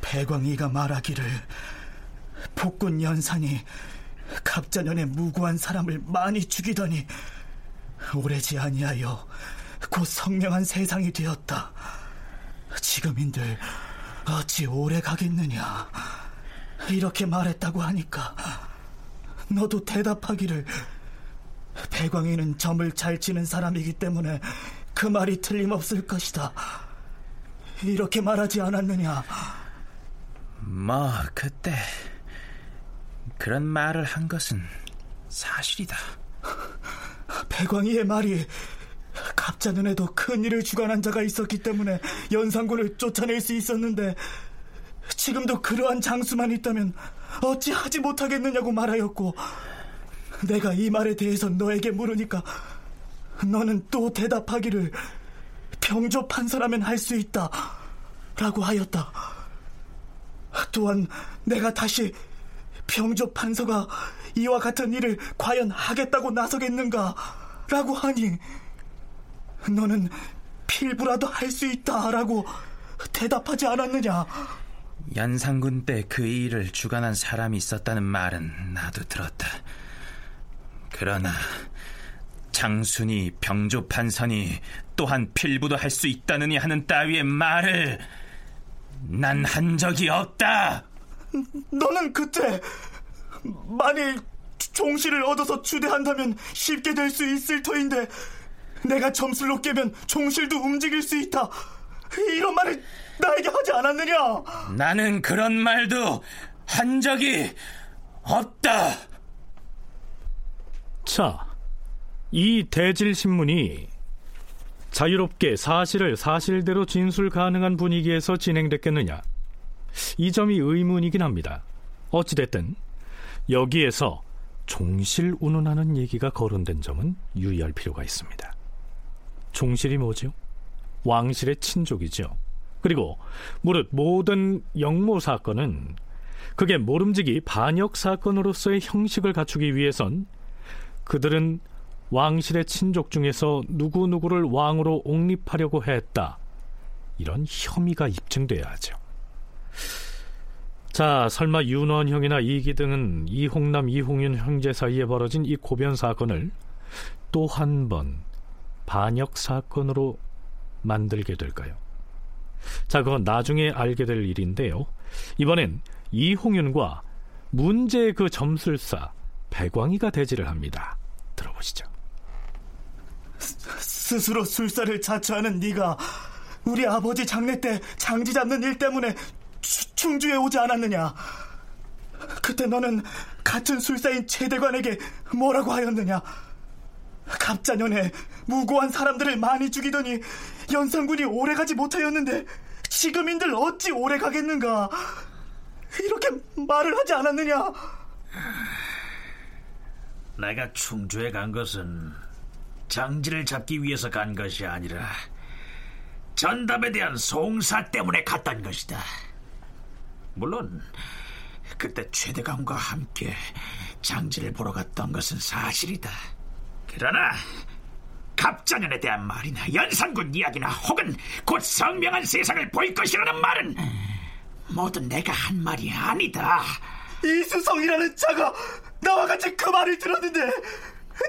배광의가 말하기를 폭군 연산이 갑자년에 무고한 사람을 많이 죽이더니 오래지 아니하여 곧 성명한 세상이 되었다. 지금인들 어찌 오래 가겠느냐. 이렇게 말했다고 하니까 너도 대답하기를 배광이는 점을 잘 치는 사람이기 때문에 그 말이 틀림없을 것이다. 이렇게 말하지 않았느냐? 뭐 그때 그런 말을 한 것은 사실이다. *laughs* 배광이의 말이 갑자눈에도 큰 일을 주관한 자가 있었기 때문에 연산군을 쫓아낼 수 있었는데 지금도 그러한 장수만 있다면 어찌 하지 못하겠느냐고 말하였고 내가 이 말에 대해서 너에게 물으니까 너는 또 대답하기를 병조 판사라면 할 수 있다 라고 하였다. 또한 내가 다시 병조 판서가 이와 같은 일을 과연 하겠다고 나서겠는가? 라고 하니 너는 필부라도 할 수 있다라고 대답하지 않았느냐? 연산군 때 그 일을 주관한 사람이 있었다는 말은 나도 들었다. 그러나 장순이 병조 판선이 또한 필부도 할 수 있다느니 하는 따위의 말을 난 한 적이 없다. 너는 그때 만일 종실을 얻어서 추대한다면 쉽게 될 수 있을 터인데 내가 점술로 깨면 종실도 움직일 수 있다. 이런 말을 나에게 하지 않았느냐? 나는 그런 말도 한 적이 없다. 자, 이 대질신문이 자유롭게 사실을 사실대로 진술 가능한 분위기에서 진행됐겠느냐? 이 점이 의문이긴 합니다. 어찌됐든 여기에서 종실 운운하는 얘기가 거론된 점은 유의할 필요가 있습니다. 종실이 뭐죠? 왕실의 친족이죠. 그리고 무릇 모든 영모 사건은 그게 모름지기 반역 사건으로서의 형식을 갖추기 위해선 그들은 왕실의 친족 중에서 누구누구를 왕으로 옹립하려고 했다. 이런 혐의가 입증돼야 하죠. 자, 설마 윤원형이나 이기 등은 이홍남, 이홍윤 형제 사이에 벌어진 이 고변 사건을 또 한 번 반역 사건으로 만들게 될까요? 자, 그건 나중에 알게 될 일인데요. 이번엔 이홍윤과 문제의 그 점술사 배광이가 대지를 합니다. 들어보시죠. 스스로 술사를 자처하는 네가 우리 아버지 장례 때 장지 잡는 일 때문에 추, 충주에 오지 않았느냐? 그때 너는 같은 술사인 최대관에게 뭐라고 하였느냐? 갑자년에 무고한 사람들을 많이 죽이더니 연산군이 오래가지 못하였는데 지금인들 어찌 오래가겠는가? 이렇게 말을 하지 않았느냐? 내가 충주에 간 것은 장지를 잡기 위해서 간 것이 아니라 전답에 대한 송사 때문에 갔던 것이다. 물론 그때 최대감과 함께 장지를 보러 갔던 것은 사실이다. 그러나 갑자년에 대한 말이나 연산군 이야기나 혹은 곧 성명한 세상을 볼 것이라는 말은 모두 내가 한 말이 아니다. 이수성이라는 자가 나와 같이 그 말을 들었는데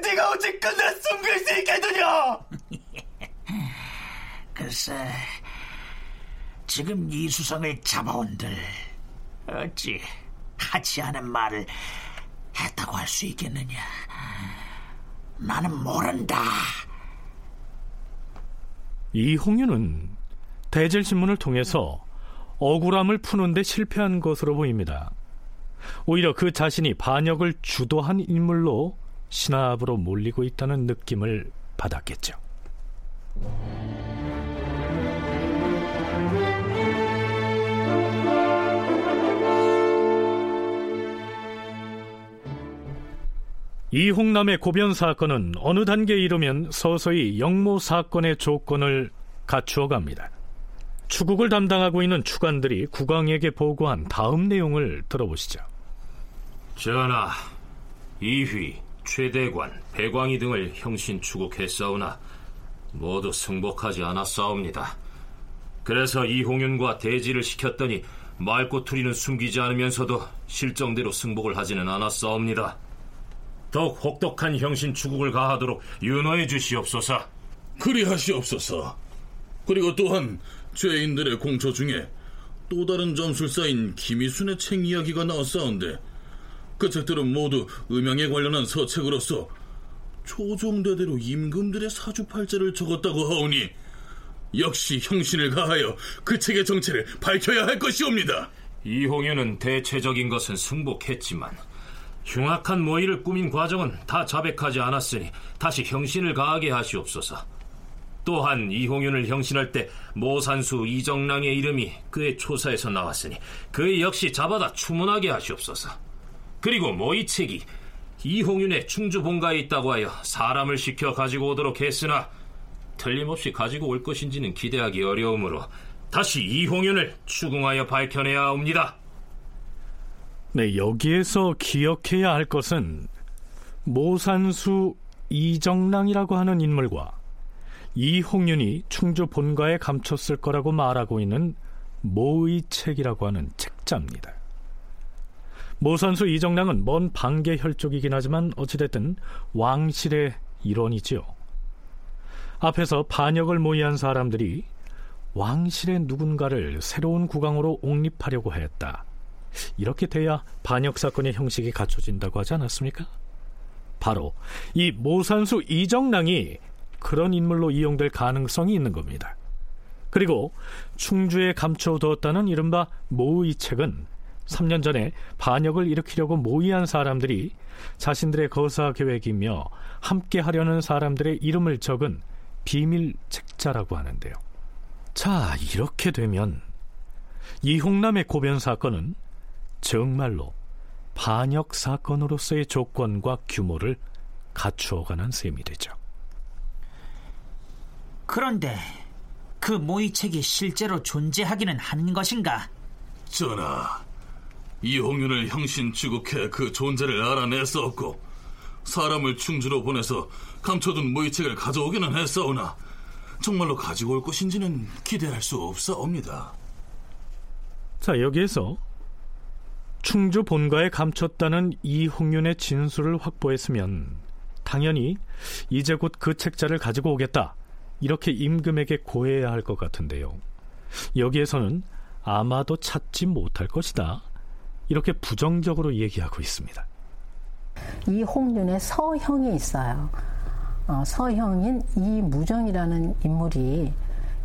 네가 어찌 끝내 숨길 수 있겠느냐? *laughs* 글쎄, 지금 이수성을 잡아온들 어찌 하지 않은 말을 했다고 할 수 있겠느냐? 나는 모른다. 이홍윤은 대질신문을 통해서 억울함을 푸는데 실패한 것으로 보입니다. 오히려 그 자신이 반역을 주도한 인물로 신압으로 몰리고 있다는 느낌을 받았겠죠. 이홍남의 고변 사건은 어느 단계에 이르면 서서히 영모 사건의 조건을 갖추어 갑니다. 추국을 담당하고 있는 추관들이 국왕에게 보고한 다음 내용을 들어보시죠. 전하, 이휘, 최대관, 배광희 등을 형신 추국했사오나 모두 승복하지 않았사옵니다. 그래서 이홍윤과 대지를 시켰더니 말꼬투리는 숨기지 않으면서도 실정대로 승복을 하지는 않았사옵니다. 더욱 혹독한 형신 추국을 가하도록 윤호해 주시옵소서. 그리하시옵소서. 그리고 또한 죄인들의 공처 중에 또 다른 점술사인 김희순의 책 이야기가 나왔사온데 그 책들은 모두 음양에 관련한 서책으로서 초종대대로 임금들의 사주팔자를 적었다고 하오니 역시 형신을 가하여 그 책의 정체를 밝혀야 할 것이옵니다. 이홍윤은 대체적인 것은 승복했지만 흉악한 모의를 꾸민 과정은 다 자백하지 않았으니 다시 형신을 가하게 하시옵소서. 또한 이홍윤을 형신할 때 모산수 이정랑의 이름이 그의 초사에서 나왔으니 그 역시 잡아다 추문하게 하시옵소서. 그리고 모의책이 이홍윤의 충주 본가에 있다고 하여 사람을 시켜 가지고 오도록 했으나 틀림없이 가지고 올 것인지는 기대하기 어려우므로 다시 이홍윤을 추궁하여 밝혀내야 합니다. 네, 여기에서 기억해야 할 것은 모산수 이정랑이라고 하는 인물과 이홍윤이 충주 본가에 감췄을 거라고 말하고 있는 모의 책이라고 하는 책자입니다. 모선수 이정량은 먼 반계 혈족이긴 하지만 어찌됐든 왕실의 일원이지요. 앞에서 반역을 모의한 사람들이 왕실의 누군가를 새로운 국왕으로 옹립하려고 했다. 이렇게 돼야 반역 사건의 형식이 갖춰진다고 하지 않았습니까? 바로 이 모산수 이정랑이 그런 인물로 이용될 가능성이 있는 겁니다. 그리고 충주에 감춰두었다는 이른바 모의 책은 3년 전에 반역을 일으키려고 모의한 사람들이 자신들의 거사 계획이며 함께 하려는 사람들의 이름을 적은 비밀 책자라고 하는데요. 자, 이렇게 되면 이홍남의 고변 사건은 정말로 반역 사건으로서의 조건과 규모를 갖추어가는 셈이 되죠. 그런데 그 모의책이 실제로 존재하기는 하는 것인가? 전하, 이홍윤을 형신 취국해 그 존재를 알아냈었고 사람을 충주로 보내서 감춰둔 모의책을 가져오기는 했사오나 정말로 가지고 올 것인지는 기대할 수 없사옵니다. 자, 여기에서 충주 본가에 감췄다는 이홍윤의 진술을 확보했으면 당연히 이제 곧 그 책자를 가지고 오겠다. 이렇게 임금에게 고해야 할 것 같은데요. 여기에서는 아마도 찾지 못할 것이다. 이렇게 부정적으로 얘기하고 있습니다. 이홍윤의 서형이 있어요. 어, 서형인 이무정이라는 인물이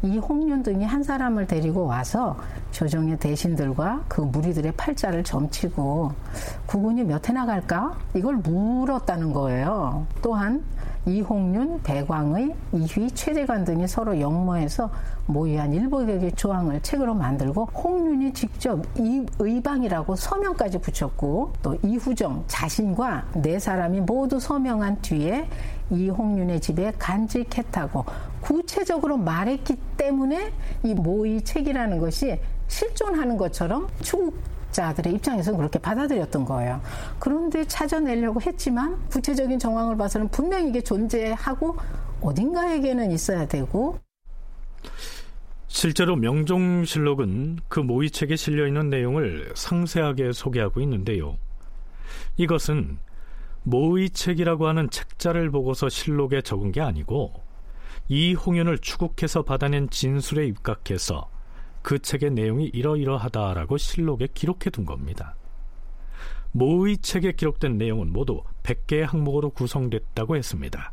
이 홍윤 등이 한 사람을 데리고 와서 조정의 대신들과 그 무리들의 팔자를 점치고 구군이 몇 해나 갈까? 이걸 물었다는 거예요. 또한 이홍윤, 배광의, 이휘, 최재관 등이 서로 영모해서 모의한 일복의 조항을 책으로 만들고 홍윤이 직접 이 의방이라고 서명까지 붙였고 또 이후정 자신과 네 사람이 모두 서명한 뒤에 이홍윤의 집에 간직했다고 구체적으로 말했기 때문에 이 모의 책이라는 것이 실존하는 것처럼 추국 자들의 입장에서는 그렇게 받아들였던 거예요. 그런데 찾아내려고 했지만 구체적인 정황을 봐서는 분명히 이게 존재하고 어딘가에게는 있어야 되고 실제로 명종실록은 그 모의책에 실려 있는 내용을 상세하게 소개하고 있는데요. 이것은 모의책이라고 하는 책자를 보고서 실록에 적은 게 아니고 이 홍연을 추국해서 받아낸 진술에 입각해서 그 책의 내용이 이러이러하다라고 실록에 기록해 둔 겁니다. 모의 책에 기록된 내용은 모두 100개의 항목으로 구성됐다고 했습니다.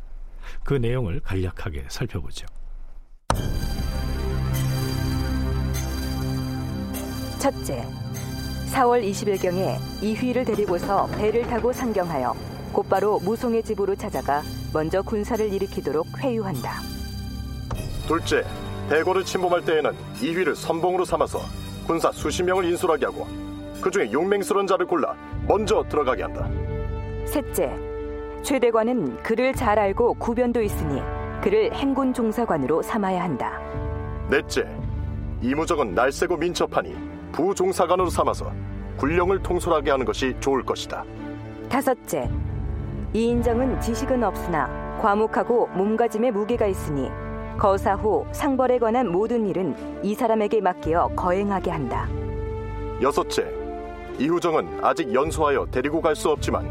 그 내용을 간략하게 살펴보죠. 첫째, 4월 20일경에 이휘를 데리고서 배를 타고 상경하여 곧바로 무송의 집으로 찾아가 먼저 군사를 일으키도록 회유한다. 둘째, 대궐을 침범할 때에는 이휘를 선봉으로 삼아서 군사 수십 명을 인솔하게 하고 그 중에 용맹스러운 자를 골라 먼저 들어가게 한다. 셋째, 최대관은 그를 잘 알고 구변도 있으니 그를 행군 종사관으로 삼아야 한다. 넷째, 이무정은 날쌔고 민첩하니 부종사관으로 삼아서 군령을 통솔하게 하는 것이 좋을 것이다. 다섯째, 이 인정은 지식은 없으나 과묵하고 몸가짐에 무게가 있으니 거사 후 상벌에 관한 모든 일은 이 사람에게 맡겨 거행하게 한다. 여섯째, 이후정은 아직 연소하여 데리고 갈 수 없지만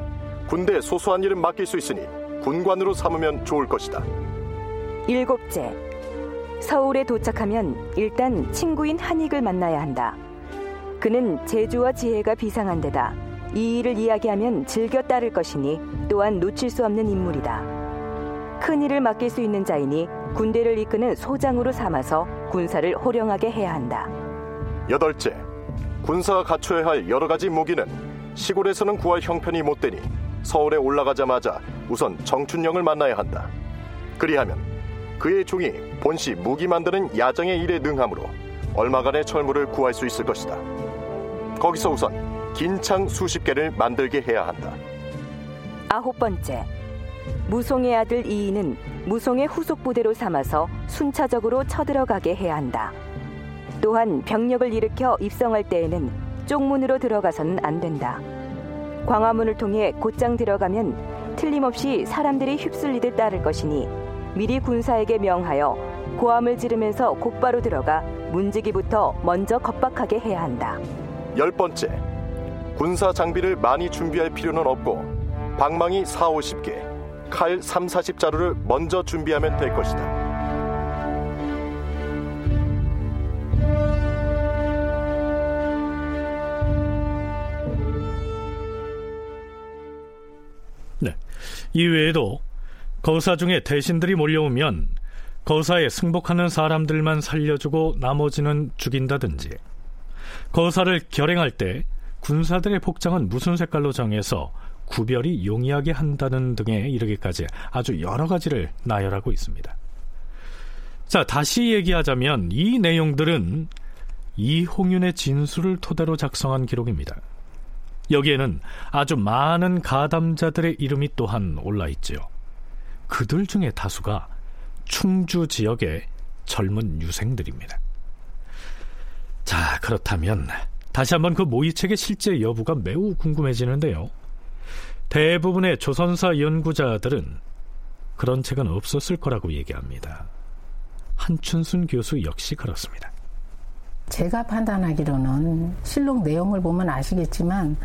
군대에 소소한 일은 맡길 수 있으니 군관으로 삼으면 좋을 것이다. 일곱째, 서울에 도착하면 일단 친구인 한익을 만나야 한다. 그는 재주와 지혜가 비상한 데다 이 일을 이야기하면 즐겨 따를 것이니 또한 놓칠 수 없는 인물이다. 큰 일을 맡길 수 있는 자이니 군대를 이끄는 소장으로 삼아서 군사를 호령하게 해야 한다. 여덟째, 군사가 갖춰야 할 여러 가지 무기는 시골에서는 구할 형편이 못 되니 서울에 올라가자마자 우선 정춘영을 만나야 한다. 그리하면 그의 종이 본시 무기 만드는 야정의 일에 능함으로 얼마간의 철물을 구할 수 있을 것이다. 거기서 우선 긴 창 수십 개를 만들게 해야 한다. 아홉 번째, 무송의 아들 이인은 무송의 후속 부대로 삼아서 순차적으로 쳐들어가게 해야 한다. 또한 병력을 일으켜 입성할 때에는 쪽문으로 들어가서는 안 된다. 광화문을 통해 곧장 들어가면 틀림없이 사람들이 휩쓸리듯 따를 것이니 미리 군사에게 명하여 고함을 지르면서 곧바로 들어가 문지기부터 먼저 겁박하게 해야 한다. 열 번째, 군사 장비를 많이 준비할 필요는 없고 방망이 4, 50개, 칼 3, 40자루를 먼저 준비하면 될 것이다. 네. 이외에도 거사 중에 대신들이 몰려오면 거사에 승복하는 사람들만 살려주고 나머지는 죽인다든지 거사를 결행할 때 군사들의 복장은 무슨 색깔로 정해서 구별이 용이하게 한다는 등에 이르기까지 아주 여러 가지를 나열하고 있습니다. 자, 다시 얘기하자면 이 내용들은 이홍윤의 진술을 토대로 작성한 기록입니다. 여기에는 아주 많은 가담자들의 이름이 또한 올라 있지요. 그들 중에 다수가 충주 지역의 젊은 유생들입니다. 자, 그렇다면 다시 한번 그 모의책의 실제 여부가 매우 궁금해지는데요. 대부분의 조선사 연구자들은 그런 책은 없었을 거라고 얘기합니다. 한춘순 교수 역시 그렇습니다. 제가 판단하기로는 실록 내용을 보면 아시겠지만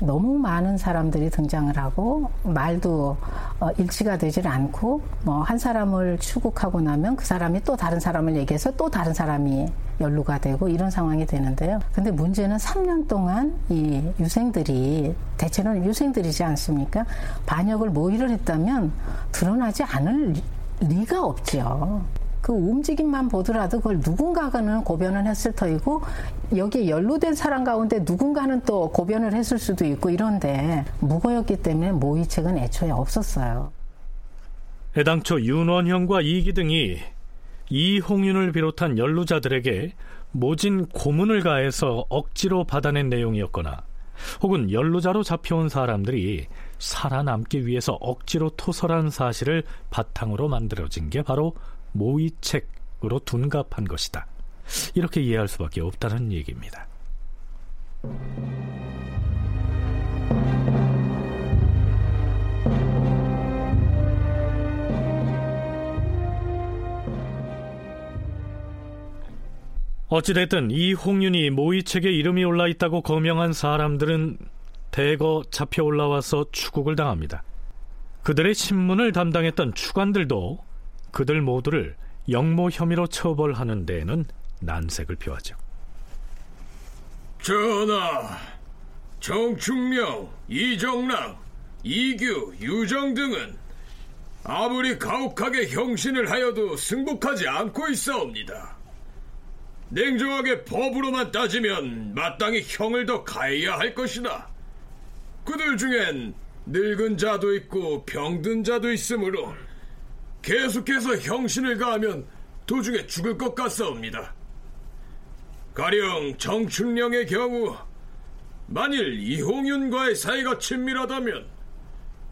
너무 많은 사람들이 등장을 하고 말도 어, 일치가 되질 않고 뭐 한 사람을 추국하고 나면 그 사람이 또 다른 사람을 얘기해서 또 다른 사람이 연루가 되고 이런 상황이 되는데요. 근데 문제는 3년 동안 이 유생들이 대체로는 유생들이지 않습니까? 반역을 모의를 했다면 드러나지 않을 리가 없죠. 그 움직임만 보더라도 그걸 누군가는 고변을 했을 터이고 여기에 연루된 사람 가운데 누군가는 또 고변을 했을 수도 있고 이런데 무거였기 때문에 모의책은 애초에 없었어요. 해당초 윤원형과 이기 등이 이홍윤을 비롯한 연루자들에게 모진 고문을 가해서 억지로 받아낸 내용이었거나 혹은 연루자로 잡혀온 사람들이 살아남기 위해서 억지로 토설한 사실을 바탕으로 만들어진 게 바로 모의책으로 둔갑한 것이다. 이렇게 이해할 수밖에 없다는 얘기입니다. 어찌됐든 이 홍윤이 모의책에 이름이 올라 있다고 거명한 사람들은 대거 잡혀 올라와서 추국을 당합니다. 그들의 신문을 담당했던 추관들도 그들 모두를 영모 혐의로 처벌하는 데에는 난색을 표하죠. 전하, 정충명, 이정랑, 이규, 유정 등은 아무리 가혹하게 형신을 하여도 승복하지 않고 있사옵니다. 냉정하게 법으로만 따지면 마땅히 형을 더 가해야 할 것이다. 그들 중엔 늙은 자도 있고 병든 자도 있으므로 계속해서 형신을 가하면 도중에 죽을 것 같사옵니다. 가령 정춘령의 경우 만일 이홍윤과의 사이가 친밀하다면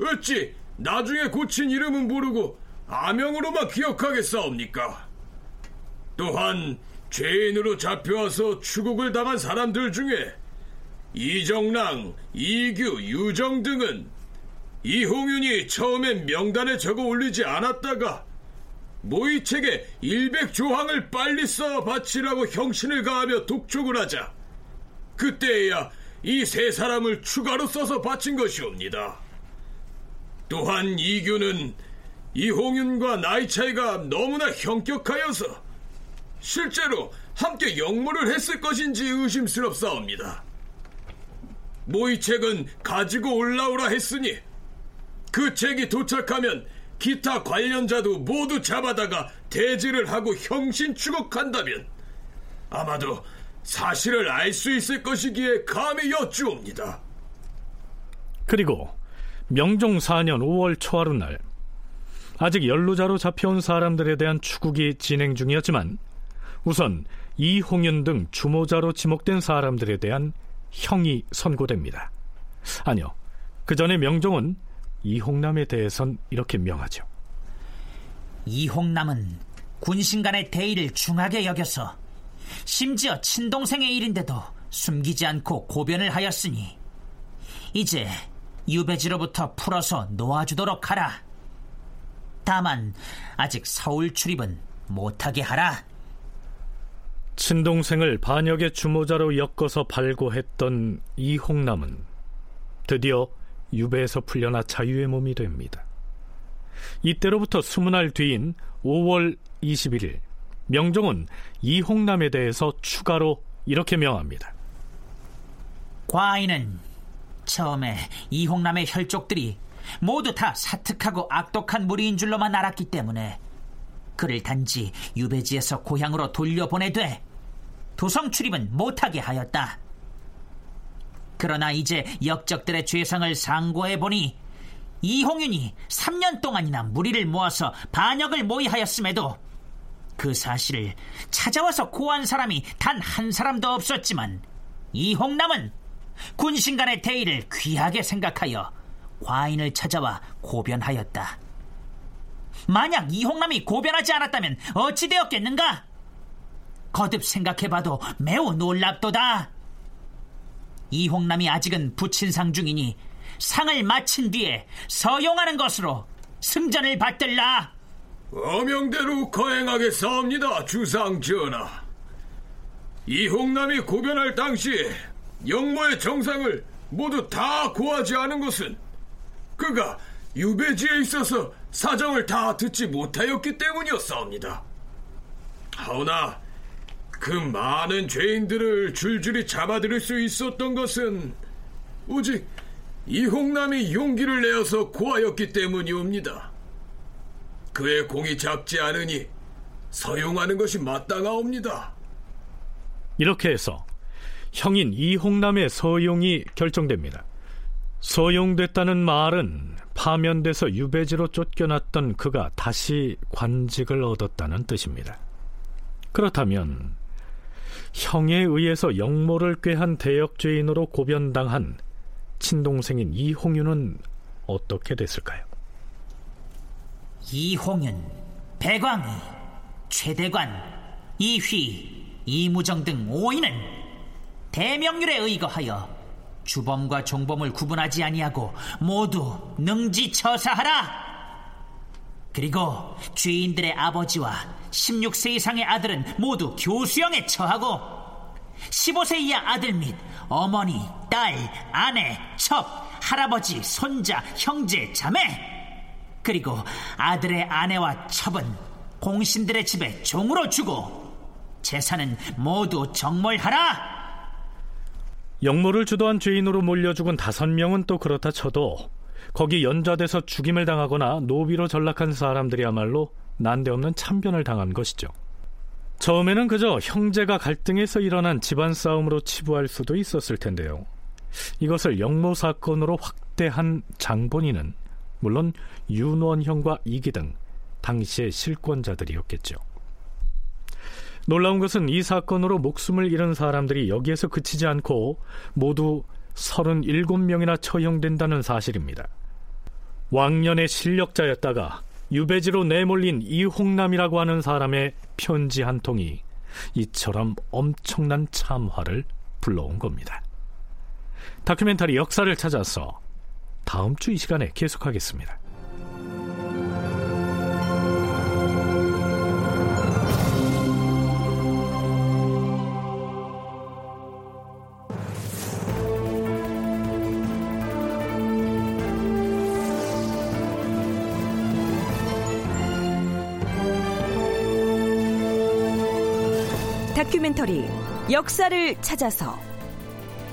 어찌 나중에 고친 이름은 모르고 아명으로만 기억하겠사옵니까? 또한 죄인으로 잡혀와서 추국을 당한 사람들 중에 이정랑, 이규, 유정 등은 이홍윤이 처음엔 명단에 적어 올리지 않았다가 모의책에 일백 조항을 빨리 써 바치라고 형신을 가하며 독촉을 하자 그때에야 이 세 사람을 추가로 써서 바친 것이옵니다. 또한 이규는 이홍윤과 나이 차이가 너무나 형격하여서 실제로 함께 영모를 했을 것인지 의심스럽사옵니다. 모의책은 가지고 올라오라 했으니 그 책이 도착하면 기타 관련자도 모두 잡아다가 대지를 하고 형신 추국한다면 아마도 사실을 알 수 있을 것이기에 감히 여쭈옵니다. 그리고 명종 4년 5월 초하루 날 아직 연루자로 잡혀온 사람들에 대한 추국이 진행 중이었지만 우선 이홍윤 등 주모자로 지목된 사람들에 대한 형이 선고됩니다. 아니요. 그 전에 명종은 이홍남에 대해선 이렇게 명하죠. 이홍남은 군신 간의 대의를 중하게 여겨서 심지어 친동생의 일인데도 숨기지 않고 고변을 하였으니 이제 유배지로부터 풀어서 놓아주도록 하라. 다만 아직 서울 출입은 못하게 하라. 친동생을 반역의 주모자로 엮어서 발고했던 이홍남은 드디어 유배에서 풀려나 자유의 몸이 됩니다. 이때로부터 20날 뒤인 5월 21일 명종은 이홍남에 대해서 추가로 이렇게 명합니다. 과인은 처음에 이홍남의 혈족들이 모두 다 사특하고 악독한 무리인 줄로만 알았기 때문에 그를 단지 유배지에서 고향으로 돌려보내되 도성 출입은 못하게 하였다. 그러나 이제 역적들의 죄상을 상고해 보니 이홍윤이 3년 동안이나 무리를 모아서 반역을 모의하였음에도 그 사실을 찾아와서 고한 사람이 단 한 사람도 없었지만 이홍남은 군신 간의 대의를 귀하게 생각하여 과인을 찾아와 고변하였다. 만약 이홍남이 고변하지 않았다면 어찌 되었겠는가? 거듭 생각해봐도 매우 놀랍도다. 이홍남이 아직은 부친상 중이니 상을 마친 뒤에 서용하는 것으로 승전을 받들라. 어명대로 거행하겠사옵니다, 주상 전하. 이홍남이 고변할 당시에 영모의 정상을 모두 다 고하지 않은 것은 그가 유배지에 있어서 사정을 다 듣지 못하였기 때문이었사옵니다. 하오나 그 많은 죄인들을 줄줄이 잡아들일 수 있었던 것은 오직 이홍남이 용기를 내어서 고하였기 때문이옵니다. 그의 공이 작지 않으니 서용하는 것이 마땅하옵니다. 이렇게 해서 형인 이홍남의 서용이 결정됩니다. 서용됐다는 말은 파면돼서 유배지로 쫓겨났던 그가 다시 관직을 얻었다는 뜻입니다. 그렇다면 형에 의해서 영모를 꾀한 대역죄인으로 고변당한 친동생인 이홍윤은 어떻게 됐을까요? 이홍윤, 배광희, 최대관, 이휘, 이무정 등 5인은 대명률에 의거하여 주범과 종범을 구분하지 아니하고 모두 능지처사하라. 그리고 죄인들의 아버지와 16세 이상의 아들은 모두 교수형에 처하고 15세 이하 아들 및 어머니, 딸, 아내, 첩, 할아버지, 손자, 형제, 자매 그리고 아들의 아내와 첩은 공신들의 집에 종으로 주고 재산은 모두 정몰하라. 영모를 주도한 죄인으로 몰려 죽은 다섯 명은 또 그렇다 쳐도 거기 연좌돼서 죽임을 당하거나 노비로 전락한 사람들이야말로 난데없는 참변을 당한 것이죠. 처음에는 그저 형제가 갈등해서 일어난 집안 싸움으로 치부할 수도 있었을 텐데요. 이것을 영모 사건으로 확대한 장본인은 물론 윤원형과 이기 등 당시의 실권자들이었겠죠. 놀라운 것은 이 사건으로 목숨을 잃은 사람들이 여기에서 그치지 않고 모두 37명이나 처형된다는 사실입니다. 왕년의 실력자였다가 유배지로 내몰린 이홍남이라고 하는 사람의 편지 한 통이 이처럼 엄청난 참화를 불러온 겁니다. 다큐멘터리 역사를 찾아서 다음 주 이 시간에 계속하겠습니다. 역사를 찾아서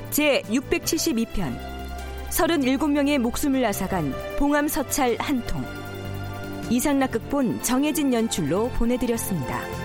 제 672편 37명의 목숨을 앗아간 봉암 서찰 한통 이상락극본 정해진 연출로 보내드렸습니다.